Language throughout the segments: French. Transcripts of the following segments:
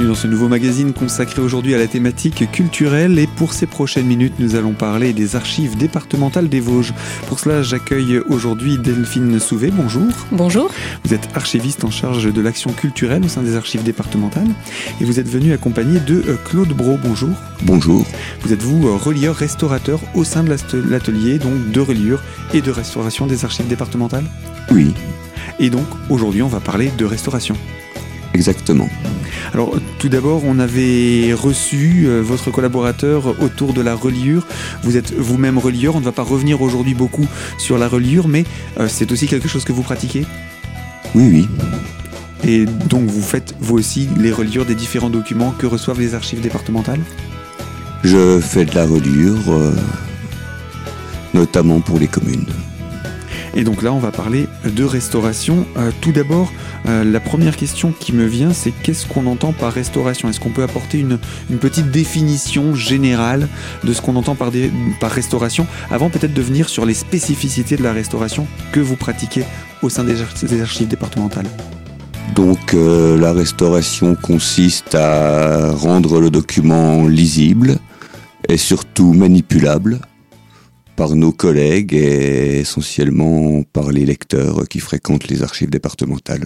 bienvenue dans ce nouveau magazine consacré aujourd'hui à la thématique culturelle et pour ces prochaines minutes nous allons parler des archives départementales des Vosges. Pour cela j'accueille aujourd'hui Delphine Souvet, bonjour. Bonjour. Vous êtes archiviste en charge de l'action culturelle au sein des archives départementales et vous êtes venu accompagné de euh, Claude Bro, bonjour. Bonjour. Vous êtes vous euh, relieur restaurateur au sein de l'atelier donc de reliure et de restauration des archives départementales? Oui. Et donc aujourd'hui on va parler de restauration. Exactement. Alors tout d'abord, on avait reçu euh, votre collaborateur autour de la reliure. Vous êtes vous-même relieur, on ne va pas revenir aujourd'hui beaucoup sur la reliure, mais euh, c'est aussi quelque chose que vous pratiquez? Oui, oui. Et donc vous faites vous aussi les reliures des différents documents que reçoivent les archives départementales? Je fais de la reliure, euh, notamment pour les communes. Et donc là, on va parler de restauration. Euh, tout d'abord, euh, la première question qui me vient, c'est qu'est-ce qu'on entend par restauration? Est-ce qu'on peut apporter une, petite définition générale de ce qu'on entend par, restauration, avant peut-être de venir sur les spécificités de la restauration que vous pratiquez au sein des, archives départementales? Donc euh, la restauration consiste à rendre le document lisible et surtout manipulable par nos collègues et essentiellement par les lecteurs qui fréquentent les archives départementales.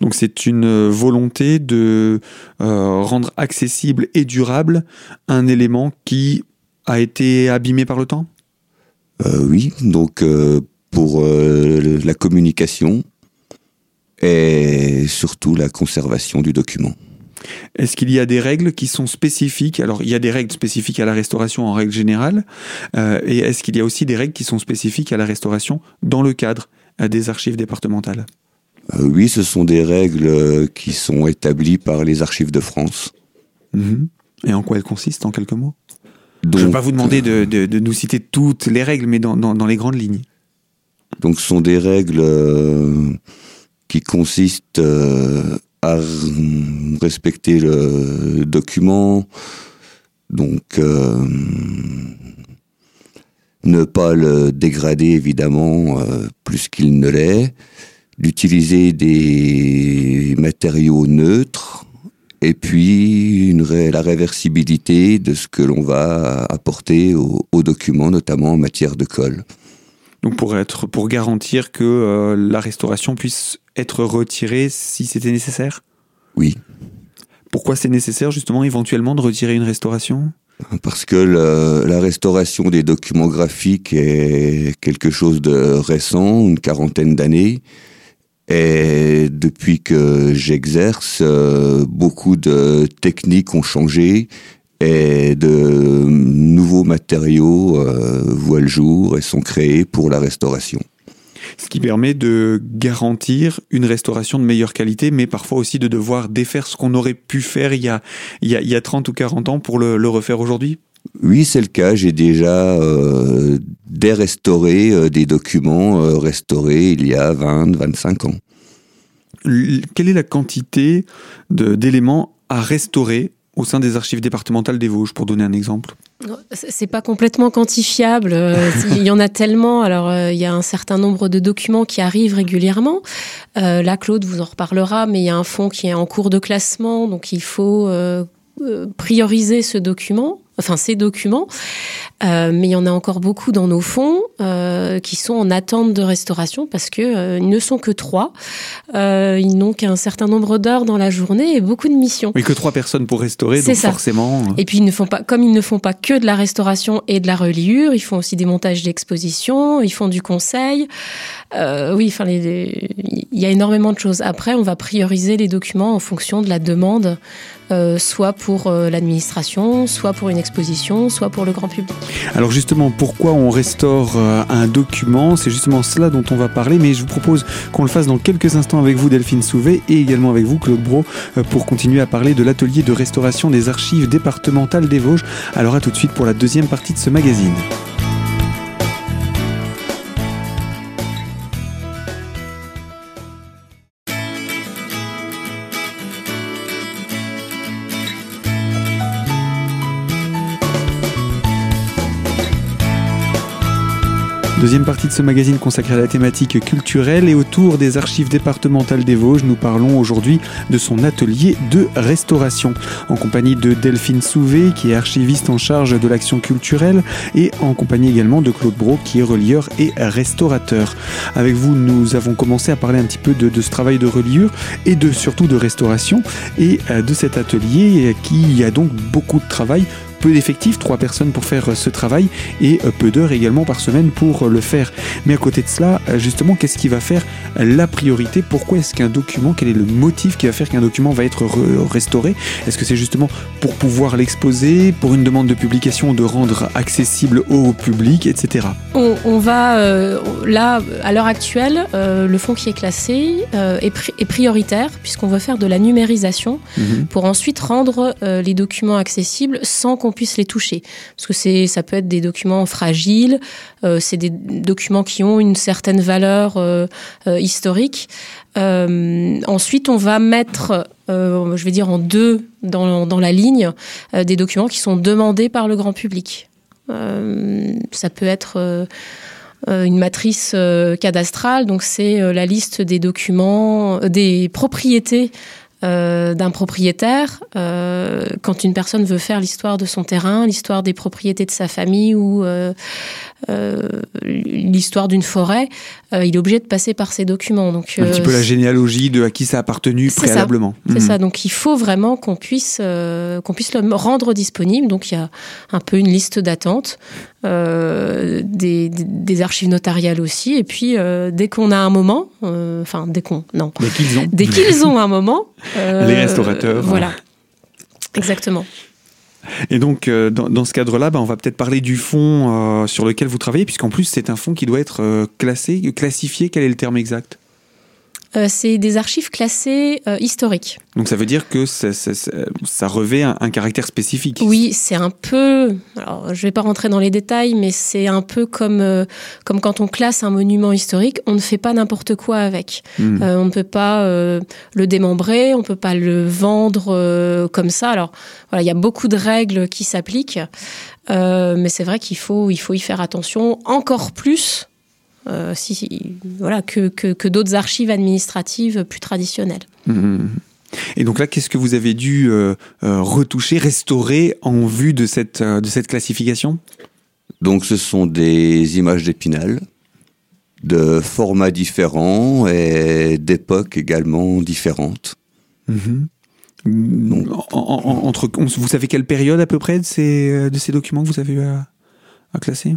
Donc c'est une volonté de euh, rendre accessible et durable un élément qui a été abîmé par le temps? Euh, Oui, donc euh, pour la communication et surtout la conservation du document. Est-ce qu'il y a des règles qui sont spécifiques? Alors, il y a des règles spécifiques à la restauration en règle générale. Euh, et est-ce qu'il y a aussi des règles qui sont spécifiques à la restauration dans le cadre euh, des archives départementales? Euh, Oui, ce sont des règles qui sont établies par les archives de France. Mhm. Et en quoi elles consistent, en quelques mots? Je ne vais pas vous demander de, nous citer toutes les règles, mais dans, dans les grandes lignes. Donc, ce sont des règles qui consistent à respecter le document, donc euh, ne pas le dégrader évidemment euh, plus qu'il ne l'est, d'utiliser des matériaux neutres. Et puis la réversibilité de ce que l'on va apporter au document, notamment en matière de colle. Donc pour être, pour garantir que euh, la restauration puisse être retirée si c'était nécessaire? Oui. Pourquoi c'est nécessaire justement éventuellement de retirer une restauration? Parce que la restauration des documents graphiques est quelque chose de récent, une quarantaine d'années. Et depuis que j'exerce, euh, beaucoup de techniques ont changé et de nouveaux matériaux euh, voient le jour et sont créés pour la restauration. Ce qui permet de garantir une restauration de meilleure qualité, mais parfois aussi de devoir défaire ce qu'on aurait pu faire il y, a, il, y a, 30 ou 40 ans pour le, refaire aujourd'hui? Oui, c'est le cas. J'ai déjà euh, dérestauré euh, des documents euh, restaurés il y a 20, 25 ans. quelle est la quantité d'éléments à restaurer au sein des archives départementales des Vosges, pour donner un exemple c'est pas complètement quantifiable. Euh, il y en a tellement. Alors, euh, il y a un certain nombre de documents qui arrivent régulièrement. Euh, là, Claude vous en reparlera, mais il y a un fonds qui est en cours de classement, donc il faut prioriser ce document enfin ces documents, euh, mais il y en a encore beaucoup dans nos fonds euh, qui sont en attente de restauration parce que euh, ils ne sont que trois. ils n'ont qu'un certain nombre d'heures dans la journée et beaucoup de missions. Oui, que trois personnes pour restaurer, donc forcément. Et puis ils ne font pas, comme ils ne font pas que de la restauration et de la reliure, ils font aussi des montages d'exposition, ils font du conseil. oui, enfin, il y a énormément de choses. Après, on va prioriser les documents en fonction de la demande, soit pour l'administration, soit pour une exposition, soit pour le grand public. Alors justement, pourquoi on restaure euh, un document? C'est justement cela dont on va parler, mais je vous propose qu'on le fasse dans quelques instants avec vous, Delphine Souvet, et également avec vous, Claude Bro, euh, pour continuer à parler de l'atelier de restauration des archives départementales des Vosges. Alors à tout de suite pour la deuxième partie de ce magazine. Deuxième partie de ce magazine consacré à la thématique culturelle et autour des archives départementales des Vosges, nous parlons aujourd'hui de son atelier de restauration. En compagnie de Delphine Souvé, qui est archiviste en charge de l'action culturelle, et en compagnie également de Claude Bro, qui est relieur et restaurateur. Avec vous, nous avons commencé à parler un petit peu de, de ce travail de reliure et de surtout de restauration et euh, de cet atelier qui a donc beaucoup de travail peu d'effectifs, trois personnes pour faire euh, ce travail et euh, peu d'heures également par semaine pour euh, le faire. Mais à côté de cela, justement, qu'est-ce qui va faire la priorité? Pourquoi est-ce qu'un document, quel est le motif qui va faire qu'un document va être restauré? Est-ce que c'est justement pour pouvoir l'exposer, pour une demande de publication, de rendre accessible au public, etc. On, va, là, à l'heure actuelle, le fonds qui est classé est, prioritaire puisqu'on veut faire de la numérisation mhm. pour ensuite rendre les documents accessibles sans qu'on puisse les toucher. Parce que c'est, ça peut être des documents fragiles, euh, c'est des documents qui ont une certaine valeur euh, euh, historique. ensuite, on va mettre, je vais dire en deux dans la ligne, des documents qui sont demandés par le grand public. ça peut être une matrice cadastrale, donc c'est la liste des documents, des propriétés euh, d'un propriétaire euh, quand une personne veut faire l'histoire de son terrain, l'histoire des propriétés de sa famille ou euh, l'histoire d'une forêt, il est obligé de passer par ces documents. Donc, un petit peu la généalogie de à qui ça a appartenu préalablement. C'est ça. Mhm. Donc il faut vraiment qu'on puisse qu'on puisse le rendre disponible. Donc il y a un peu une liste d'attente. Des, des, des, archives notariales aussi. Et puis, dès qu'on a un moment, enfin, dès qu'on. Non. Dès qu'ils ont. Dès qu'ils ont un moment. Les restaurateurs. Voilà. Exactement. Et donc, euh, dans, ce cadre-là, bah, on va peut-être parler du fonds euh, sur lequel vous travaillez, puisqu'en plus, c'est un fonds qui doit être euh, classé, classifié. Quel est le terme exact? euh, c'est des archives classées euh, historiques. Donc ça veut dire que ça, ça, ça revêt un, caractère spécifique. Oui, c'est un peu. Alors, je vais pas rentrer dans les détails, mais c'est un peu comme euh, comme quand on classe un monument historique, on ne fait pas n'importe quoi avec. Hmm. on ne peut pas le démembrer, on peut pas le vendre comme ça. Alors voilà, il y a beaucoup de règles qui s'appliquent, mais c'est vrai qu'il faut il faut y faire attention encore plus euh, si, voilà, que, que, d'autres archives administratives plus traditionnelles. Mmh. Et donc là, qu'est-ce que vous avez dû euh, euh, retoucher, restaurer en vue de cette, de cette classification? Donc ce sont des images d'épinal, de formats différents et d'époques également différentes. Mmh. entre, vous savez quelle période à peu près de ces, de ces documents que vous avez eu à classer?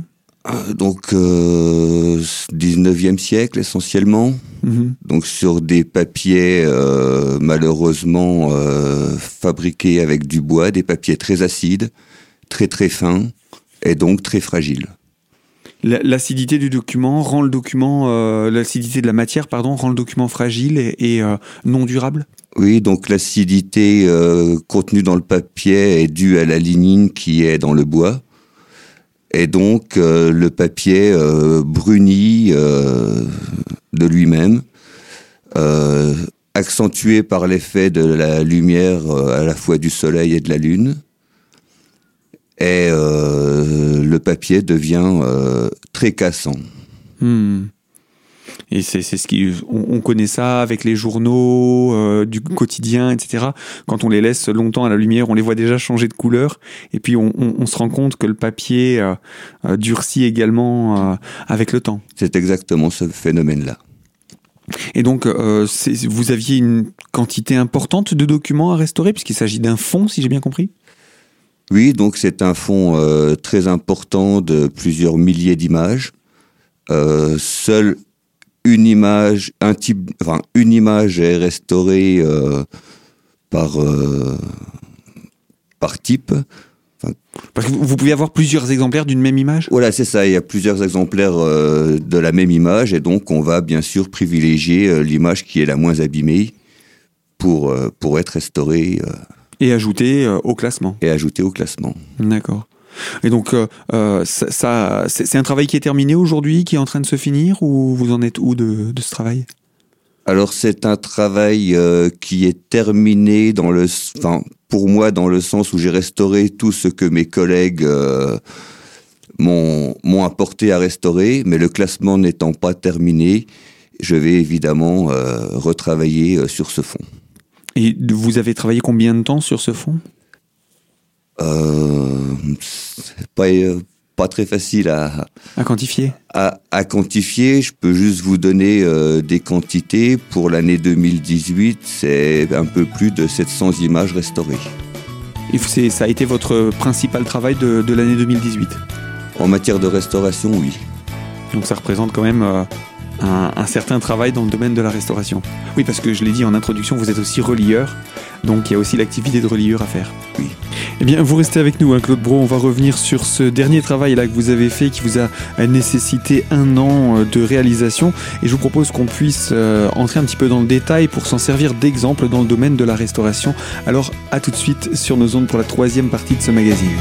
Donc euh, 19e siècle essentiellement. Mhm. Donc sur des papiers euh, malheureusement euh, fabriqués avec du bois, des papiers très acides, très très fins et donc très fragiles. L'acidité du document rend le document, euh, l'acidité de la matière, pardon, rend le document fragile et, et non durable? Oui, donc l'acidité contenue dans le papier est due à la lignine qui est dans le bois et donc euh, le papier euh, bruni euh, de lui-même, accentué par l'effet de la lumière à la fois du soleil et de la lune, et le papier devient très cassant. Hmm. Et c'est ce qui, on, connaît ça avec les journaux euh, du quotidien, etc. Quand on les laisse longtemps à la lumière, on les voit déjà changer de couleur, et puis on, on, se rend compte que le papier euh, euh durcit également euh, avec le temps. C'est exactement ce phénomène-là. Et donc, vous aviez une quantité importante de documents à restaurer, puisqu'il s'agit d'un fonds, si j'ai bien compris? Oui, donc c'est un fonds très important de plusieurs milliers d'images. Euh, seul une image, un type, enfin une image est restaurée euh, par euh, par type. Parce que vous pouvez avoir plusieurs exemplaires d'une même image? Voilà, c'est ça. Il y a plusieurs exemplaires euh, de la même image et donc on va bien sûr privilégier l'image qui est la moins abîmée pour, pour être restaurée. et ajouter au classement. Et ajouter au classement. D'accord. Et donc, euh, euh, ça, c'est un travail qui est terminé aujourd'hui, qui est en train de se finir, ou vous en êtes où de, ce travail? Alors, c'est un travail euh, qui est terminé dans le, enfin, pour moi, dans le sens où j'ai restauré tout ce que mes collègues m'ont porter à restaurer, mais le classement n'étant pas terminé, je vais évidemment retravailler sur ce fond. Et vous avez travaillé combien de temps sur ce fond? Pas, pas très facile à, à quantifier. À, quantifier, je peux juste vous donner euh, des quantités. Pour l'année 2018, c'est un peu plus de 700 images restaurées. Et ça a été votre principal travail de, de l'année 2018 En matière de restauration, oui. Donc ça représente quand même euh, un, certain travail dans le domaine de la restauration. Oui, parce que je l'ai dit en introduction, vous êtes aussi relieur, donc il y a aussi l'activité de relieur à faire. Oui. Eh bien, vous restez avec nous, hein, Claude Bro. On va revenir sur ce dernier travail là que vous avez fait, qui vous a nécessité un an euh, de réalisation. Et je vous propose qu'on puisse euh, entrer un petit peu dans le détail pour s'en servir d'exemple dans le domaine de la restauration. Alors, à tout de suite sur nos ondes pour la troisième partie de ce magazine.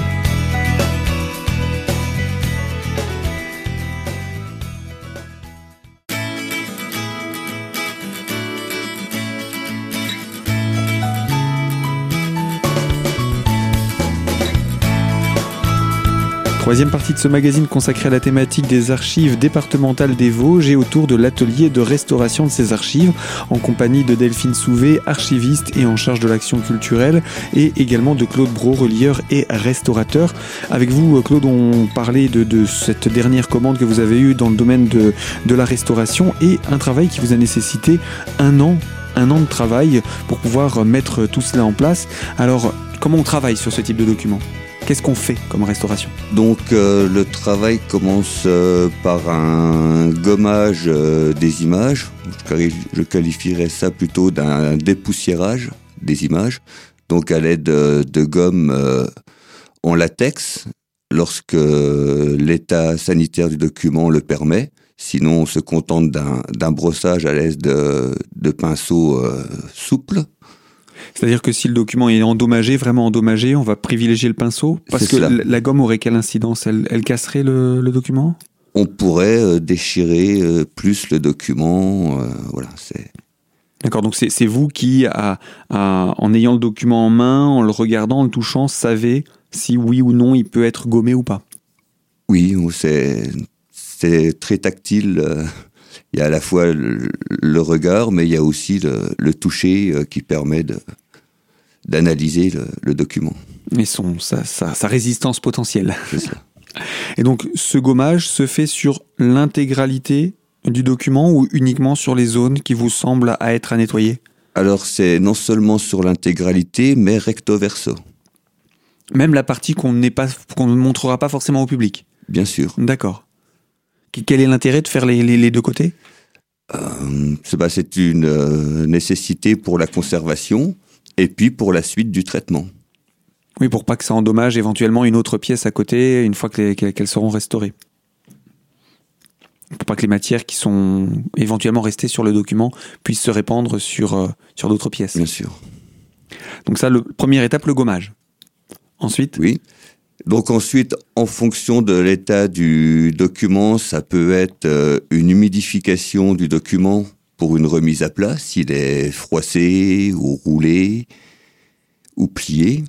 Troisième partie de ce magazine consacré à la thématique des archives départementales des Vosges et autour de l'atelier de restauration de ces archives en compagnie de Delphine Souvé, archiviste et en charge de l'action culturelle et également de Claude Bro, relieur et restaurateur. Avec vous, Claude, on parlait de, cette dernière commande que vous avez eue dans le domaine de, de la restauration et un travail qui vous a nécessité un an un an de travail pour pouvoir mettre tout cela en place. Alors, comment on travaille sur ce type de document? Qu'est-ce qu'on fait comme restauration? Donc euh, le travail commence euh, par un gommage euh, des images. Je, qualifierais ça plutôt d'un dépoussiérage des images. Donc à l'aide de gomme en latex, lorsque l'état sanitaire du document le permet. Sinon, on se contente d'un brossage à l'aide de, de pinceaux souples. C'est-à-dire que si le document est endommagé, vraiment endommagé, on va privilégier le pinceau Parce que la, gomme aurait quelle incidence? Elle, casserait le, document? On pourrait euh, déchirer euh, plus le document. Euh, voilà, c'est. D'accord, donc c'est vous qui, en ayant le document en main, en le regardant, en le touchant, savez si oui ou non il peut être gommé ou pas? Oui, c'est très tactile. Il y a à la fois le, regard, mais il y a aussi le, toucher qui permet de, d'analyser le, document. Et son, sa, sa, résistance potentielle. Et donc ce gommage se fait sur l'intégralité du document ou uniquement sur les zones qui vous semblent à être à nettoyer? Alors c'est non seulement sur l'intégralité, mais recto verso. Même la partie qu'on ne montrera pas forcément au public? Bien sûr. D'accord. Quel est l'intérêt de faire les, les, deux côtés? Euh, C'est une euh, nécessité pour la conservation et puis pour la suite du traitement. Oui, pour pas que ça endommage éventuellement une autre pièce à côté une fois qu'elles seront restaurées. Pour pas que les matières qui sont éventuellement restées sur le document puissent se répandre sur, euh, sur d'autres pièces. Bien sûr. Donc ça, le, première étape, le gommage. Ensuite? Oui. Donc ensuite, en fonction de l'état du document, ça peut être euh, une humidification du document pour une remise à plat, s'il est froissé ou roulé ou plié.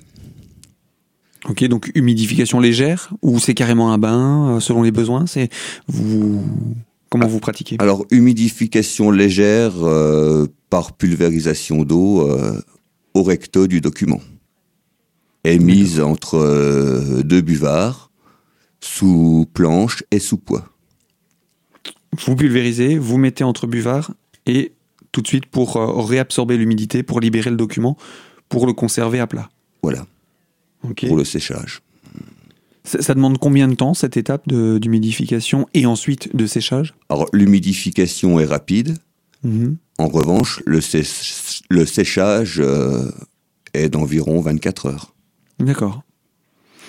Ok, donc humidification légère ou c'est carrément un bain euh, selon les besoins. C'est vous comment vous pratiquez? Alors humidification légère euh, par pulvérisation d'eau euh, au recto du document, émise entre deux buvards, sous planche et sous poids. Vous pulvérisez, vous mettez entre buvards et tout de suite pour euh, réabsorber l'humidité, pour libérer le document, pour le conserver à plat. Voilà. Pour le séchage. Ça, demande combien de temps cette étape d'humidification et ensuite de séchage? Alors l'humidification est rapide. Mhm. En revanche, le, le séchage euh, est d'environ 24 heures. D'accord.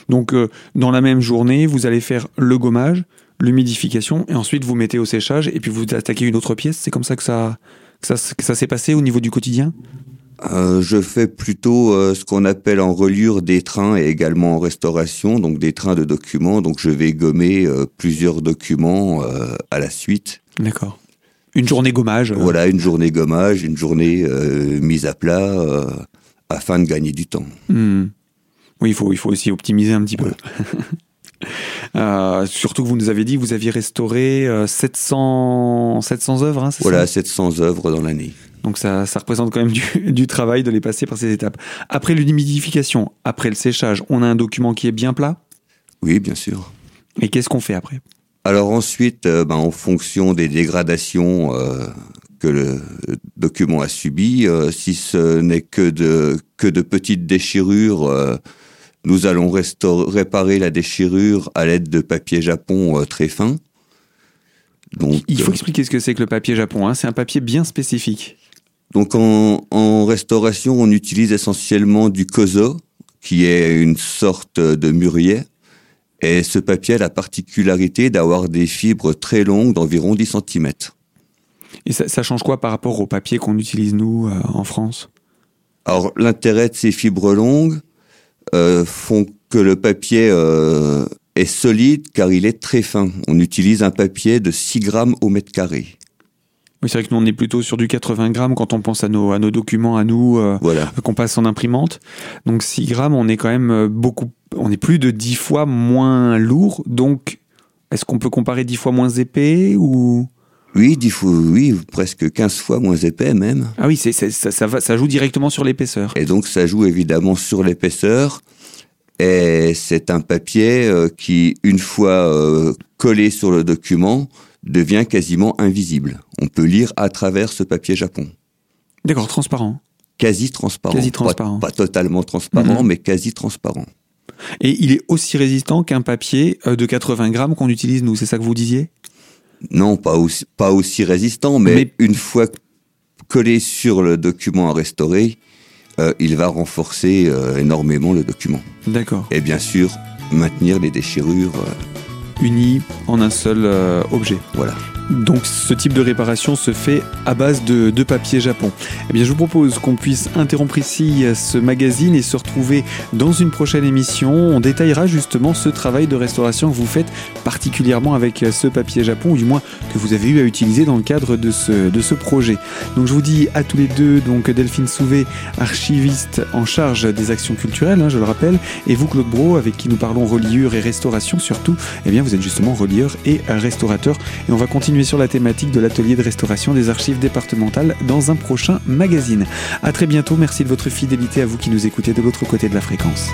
Donc euh, dans la même journée, vous allez faire le gommage, l'humidification, et ensuite vous mettez au séchage, et puis vous attaquez une autre pièce. C'est comme ça que ça, ça, s'est passé au niveau du quotidien? Euh, je fais plutôt euh, ce qu'on appelle en reliure des trains et également en restauration, donc des trains de documents. Donc je vais gommer euh, plusieurs documents à la suite. D'accord. Une journée gommage. Voilà, une journée gommage, une journée mise à plat afin de gagner du temps. Hmm. Oui, il faut, il faut aussi optimiser un petit peu. Euh, surtout que vous nous avez dit que vous aviez restauré 700, 700 œuvres, hein, Voilà, ça 700 œuvres dans l'année. Donc ça, ça représente quand même du, du travail de les passer par ces étapes. Après l'humidification, après le séchage, on a un document qui est bien plat? Oui, bien sûr. Et qu'est-ce qu'on fait après? Alors ensuite, euh, ben, en fonction des dégradations euh, que le document a subies, euh, si ce n'est que de, que de petites déchirures, euh, nous allons réparer la déchirure à l'aide de papier japon euh, très fin. Donc, Il faut euh, expliquer ce que c'est que le papier japon. Hein. C'est un papier bien spécifique. Donc en, en restauration, on utilise essentiellement du kozo, qui est une sorte de mûrier. Et ce papier a la particularité d'avoir des fibres très longues d'environ 10 cm. Et ça, ça change quoi par rapport au papier qu'on utilise nous euh, en France? Alors l'intérêt de ces fibres longues font que le papier euh, est solide car il est très fin. On utilise un papier de 6 grammes au mètre carré. Oui, c'est vrai que nous on est plutôt sur du 80 grammes quand on pense à nos, à nos documents, à nous, euh, Voilà. qu'on passe en imprimante. Donc 6 grammes, on est quand même euh, beaucoup, on est plus de 10 fois moins lourd. Donc est-ce qu'on peut comparer 10 fois moins épais ou? Oui, dix fois, oui, presque 15 fois moins épais même. Ah oui, c'est, c'est- ça, ça, va, ça joue directement sur l'épaisseur. Et donc ça joue évidemment sur l'épaisseur. Et c'est un papier euh, qui, une fois euh, collé sur le document, devient quasiment invisible. On peut lire à travers ce papier japon. D'accord, transparent. Quasi transparent. Quasi transparent. Pas, pas totalement transparent, Mhm. mais quasi transparent. Et il est aussi résistant qu'un papier euh, de 80 grammes qu'on utilise nous, c'est ça que vous disiez? Non, pas aussi, pas aussi résistant, mais, Mais- une fois collé sur le document à restaurer, euh, il va renforcer euh, énormément le document. D'accord. Et bien sûr, maintenir les déchirures. euh, Unis en un seul objet. voilà. Donc ce type de réparation se fait à base de, papier japon. Eh bien je vous propose qu'on puisse interrompre ici euh, ce magazine et se retrouver dans une prochaine émission. On détaillera justement ce travail de restauration que vous faites particulièrement avec euh, ce papier japon, ou du moins que vous avez eu à utiliser dans le cadre de ce, de ce projet. Donc je vous dis à tous les deux, donc Delphine Souvé, archiviste en charge des actions culturelles, hein, je le rappelle, et vous Claude Bro, avec qui nous parlons reliure et restauration surtout, eh bien vous êtes justement relieur et restaurateur. Et on va continuer sur la thématique de l'atelier de restauration des archives départementales dans un prochain magazine. À très bientôt, merci de votre fidélité à vous qui nous écoutez de l'autre côté de la fréquence.